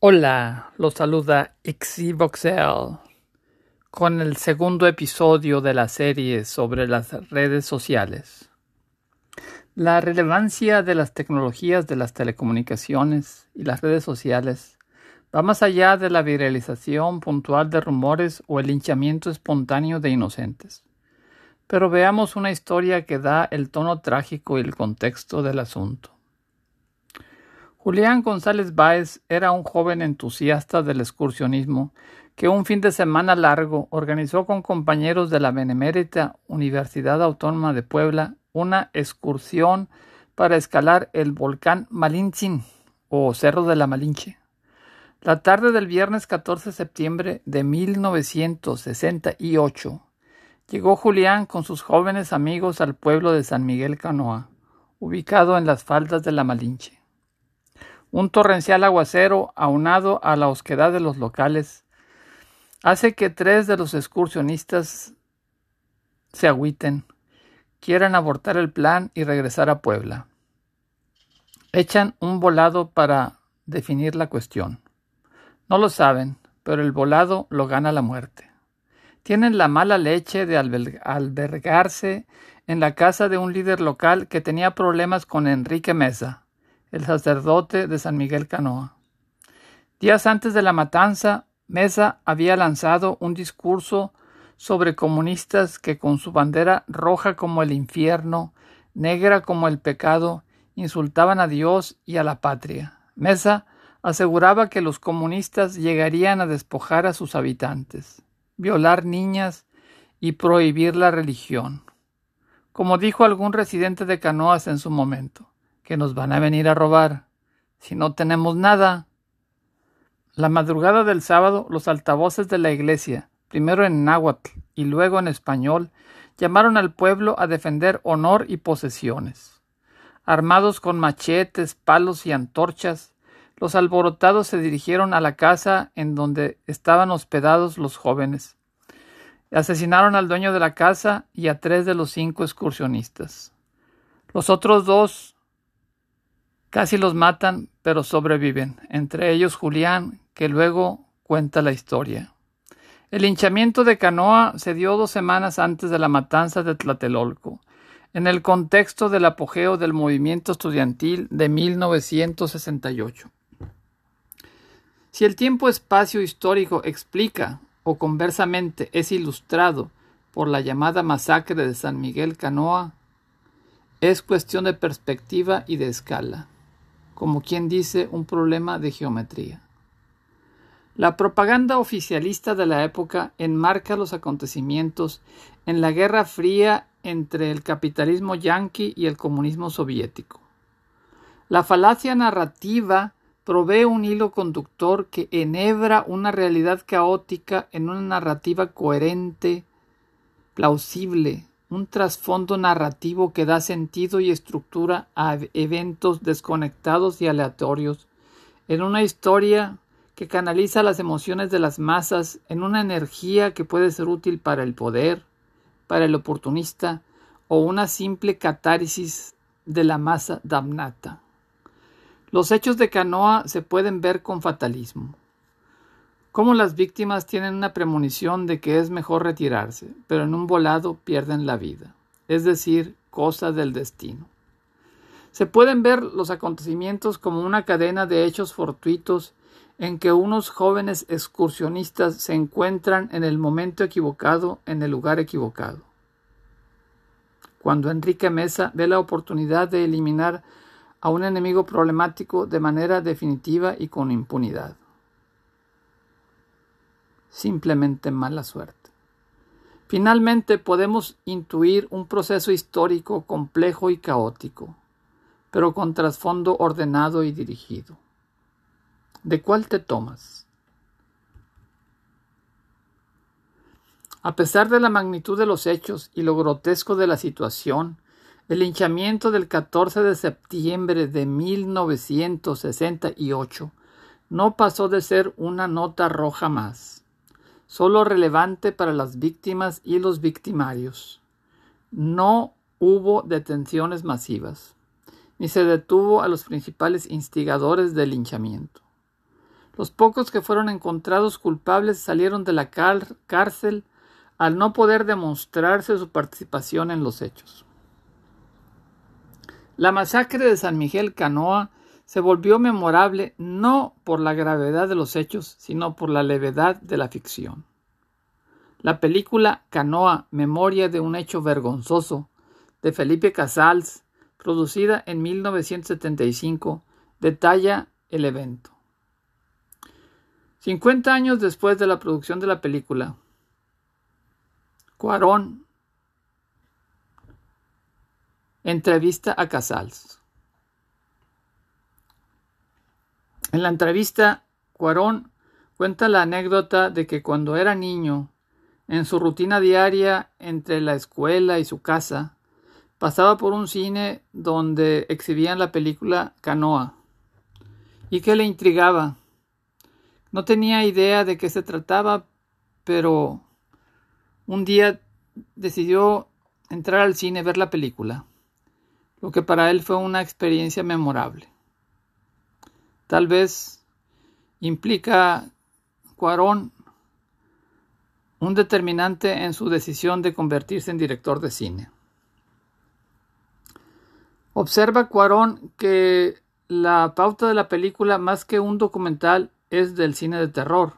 Hola, los saluda Xboxel con el segundo episodio de la serie sobre las redes sociales. La relevancia de las tecnologías de las telecomunicaciones y las redes sociales va más allá de la viralización puntual de rumores o el linchamiento espontáneo de inocentes. Pero veamos una historia que da el tono trágico y el contexto del asunto. Julián González Báez era un joven entusiasta del excursionismo que un fin de semana largo organizó con compañeros de la Benemérita Universidad Autónoma de Puebla una excursión para escalar el volcán Malintzin o Cerro de la Malinche. La tarde del viernes 14 de septiembre de 1968 llegó Julián con sus jóvenes amigos al pueblo de San Miguel Canoa, ubicado en las faldas de la Malinche. Un torrencial aguacero, aunado a la osquedad de los locales, hace que tres de los excursionistas se agüiten, quieran abortar el plan y regresar a Puebla. Echan un volado para definir la cuestión. No lo saben, pero el volado lo gana la muerte. Tienen la mala leche de albergarse en la casa de un líder local que tenía problemas con Enrique Mesa, el sacerdote de San Miguel Canoa. Días antes de la matanza, Mesa había lanzado un discurso sobre comunistas que con su bandera roja como el infierno, negra como el pecado, insultaban a Dios y a la patria. Mesa aseguraba que los comunistas llegarían a despojar a sus habitantes, violar niñas y prohibir la religión. Como dijo algún residente de Canoas en su momento, que nos van a venir a robar. Si no tenemos nada. La madrugada del sábado, los altavoces de la iglesia, primero en náhuatl y luego en español, llamaron al pueblo a defender honor y posesiones. Armados con machetes, palos y antorchas, los alborotados se dirigieron a la casa en donde estaban hospedados los jóvenes. Asesinaron al dueño de la casa y a tres de los cinco excursionistas. Los otros dos Casi los matan, pero sobreviven, entre ellos Julián, que luego cuenta la historia. El hinchamiento de Canoa se dio dos semanas antes de la matanza de Tlatelolco, en el contexto del apogeo del movimiento estudiantil de 1968. Si el tiempo-espacio histórico explica, o conversamente es ilustrado por la llamada masacre de San Miguel Canoa, es cuestión de perspectiva y de escala como quien dice un problema de geometría. La propaganda oficialista de la época enmarca los acontecimientos en la Guerra Fría entre el capitalismo yanqui y el comunismo soviético. La falacia narrativa provee un hilo conductor que enhebra una realidad caótica en una narrativa coherente, plausible, un trasfondo narrativo que da sentido y estructura a eventos desconectados y aleatorios, en una historia que canaliza las emociones de las masas en una energía que puede ser útil para el poder, para el oportunista o una simple catárisis de la masa damnata. Los hechos de Canoa se pueden ver con fatalismo cómo las víctimas tienen una premonición de que es mejor retirarse, pero en un volado pierden la vida, es decir, cosa del destino. Se pueden ver los acontecimientos como una cadena de hechos fortuitos en que unos jóvenes excursionistas se encuentran en el momento equivocado, en el lugar equivocado. Cuando Enrique Mesa ve la oportunidad de eliminar a un enemigo problemático de manera definitiva y con impunidad simplemente mala suerte. Finalmente podemos intuir un proceso histórico complejo y caótico, pero con trasfondo ordenado y dirigido. ¿De cuál te tomas? A pesar de la magnitud de los hechos y lo grotesco de la situación, el hinchamiento del 14 de septiembre de 1968 no pasó de ser una nota roja más solo relevante para las víctimas y los victimarios. No hubo detenciones masivas, ni se detuvo a los principales instigadores del linchamiento. Los pocos que fueron encontrados culpables salieron de la cárcel al no poder demostrarse su participación en los hechos. La masacre de San Miguel Canoa se volvió memorable no por la gravedad de los hechos, sino por la levedad de la ficción. La película Canoa, Memoria de un hecho vergonzoso, de Felipe Casals, producida en 1975, detalla el evento. 50 años después de la producción de la película, Cuarón entrevista a Casals. En la entrevista, Cuarón cuenta la anécdota de que cuando era niño, en su rutina diaria entre la escuela y su casa, pasaba por un cine donde exhibían la película Canoa y que le intrigaba. No tenía idea de qué se trataba, pero un día decidió entrar al cine a ver la película, lo que para él fue una experiencia memorable. Tal vez implica Cuarón un determinante en su decisión de convertirse en director de cine. Observa Cuarón que la pauta de la película, más que un documental, es del cine de terror.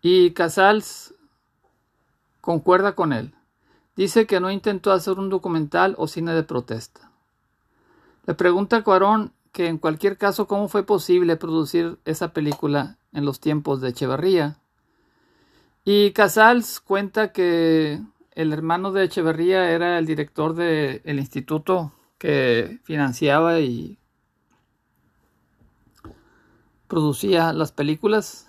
Y Casals concuerda con él. Dice que no intentó hacer un documental o cine de protesta. Le pregunta a Cuarón que en cualquier caso cómo fue posible producir esa película en los tiempos de Echeverría. Y Casals cuenta que el hermano de Echeverría era el director del instituto que financiaba y producía las películas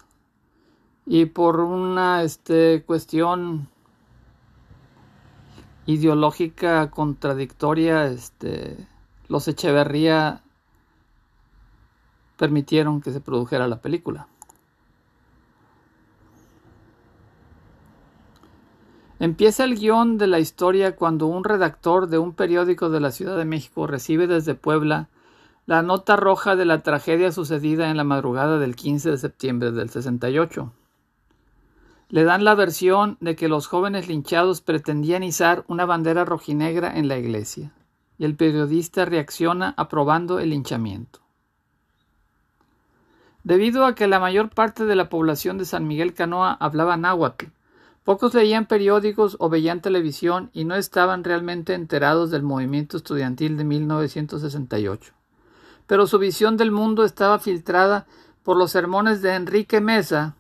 y por una este, cuestión ideológica contradictoria este, los Echeverría permitieron que se produjera la película. Empieza el guion de la historia cuando un redactor de un periódico de la Ciudad de México recibe desde Puebla la nota roja de la tragedia sucedida en la madrugada del 15 de septiembre del 68. Le dan la versión de que los jóvenes linchados pretendían izar una bandera rojinegra en la iglesia, y el periodista reacciona aprobando el linchamiento. Debido a que la mayor parte de la población de San Miguel Canoa hablaba náhuatl, pocos leían periódicos o veían televisión y no estaban realmente enterados del movimiento estudiantil de 1968 pero su visión del mundo estaba filtrada por los sermones de Enrique Mesa,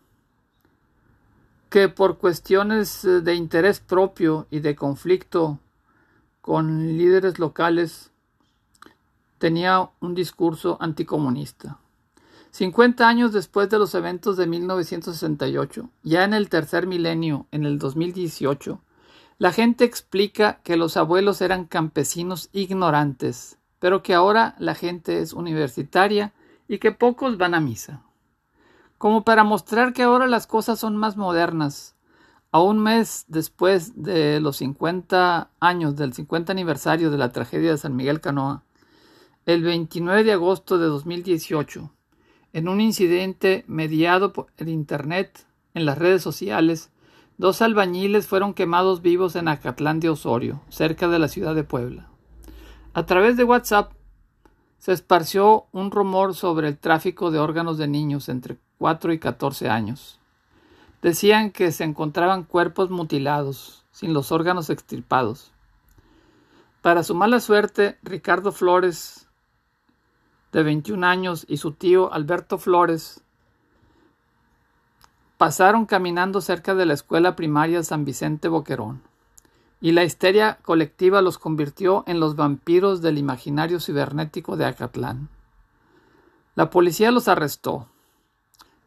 que por cuestiones eh, de interés propio y de conflicto con líderes locales tenía un discurso anticomunista. 50 años después de los eventos de 1968, ya en el tercer milenio, en el 2018, la gente explica que los abuelos eran campesinos ignorantes, pero que ahora la gente es universitaria y que pocos van a misa. Como para mostrar que ahora las cosas son más modernas, a un mes después de los 50 años del 50 aniversario de la tragedia de San Miguel Canoa, el 29 de agosto de 2018, en un incidente mediado por el Internet, en las redes sociales, dos albañiles fueron quemados vivos en Acatlán de Osorio, cerca de la ciudad de Puebla. A través de WhatsApp se esparció un rumor sobre el tráfico de órganos de niños entre 4 y 14 años. Decían que se encontraban cuerpos mutilados, sin los órganos extirpados. Para su mala suerte, Ricardo Flores, de 21 años, y su tío Alberto Flores pasaron caminando cerca de la escuela primaria San Vicente Boquerón y la histeria colectiva los convirtió en los vampiros del imaginario cibernético de Acatlán. La policía los arrestó,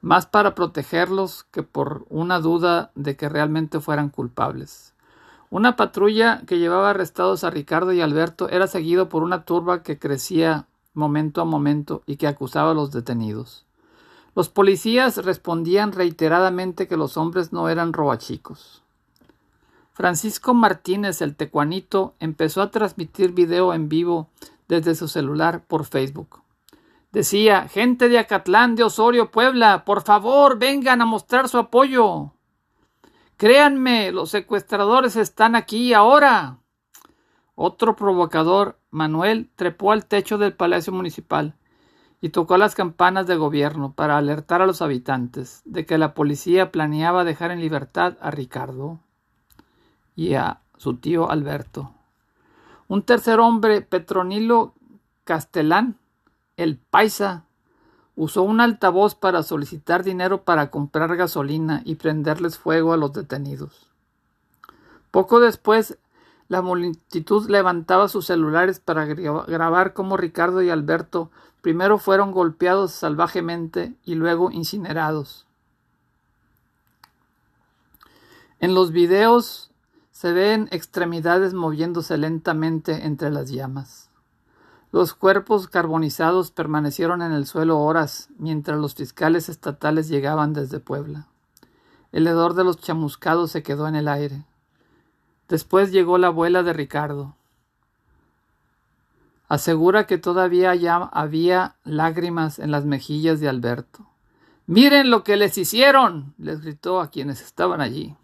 más para protegerlos que por una duda de que realmente fueran culpables. Una patrulla que llevaba arrestados a Ricardo y Alberto era seguido por una turba que crecía momento a momento y que acusaba a los detenidos. Los policías respondían reiteradamente que los hombres no eran robachicos. Francisco Martínez, el tecuanito, empezó a transmitir video en vivo desde su celular por Facebook. Decía, gente de Acatlán, de Osorio, Puebla, por favor, vengan a mostrar su apoyo. Créanme, los secuestradores están aquí ahora. Otro provocador, Manuel, trepó al techo del Palacio Municipal y tocó las campanas de gobierno para alertar a los habitantes de que la policía planeaba dejar en libertad a Ricardo y a su tío Alberto. Un tercer hombre, Petronilo Castelán, el paisa, usó un altavoz para solicitar dinero para comprar gasolina y prenderles fuego a los detenidos. Poco después, la multitud levantaba sus celulares para grabar cómo Ricardo y Alberto primero fueron golpeados salvajemente y luego incinerados. En los videos se ven extremidades moviéndose lentamente entre las llamas. Los cuerpos carbonizados permanecieron en el suelo horas mientras los fiscales estatales llegaban desde Puebla. El hedor de los chamuscados se quedó en el aire. Después llegó la abuela de Ricardo. Asegura que todavía ya había lágrimas en las mejillas de Alberto. Miren lo que les hicieron. les gritó a quienes estaban allí.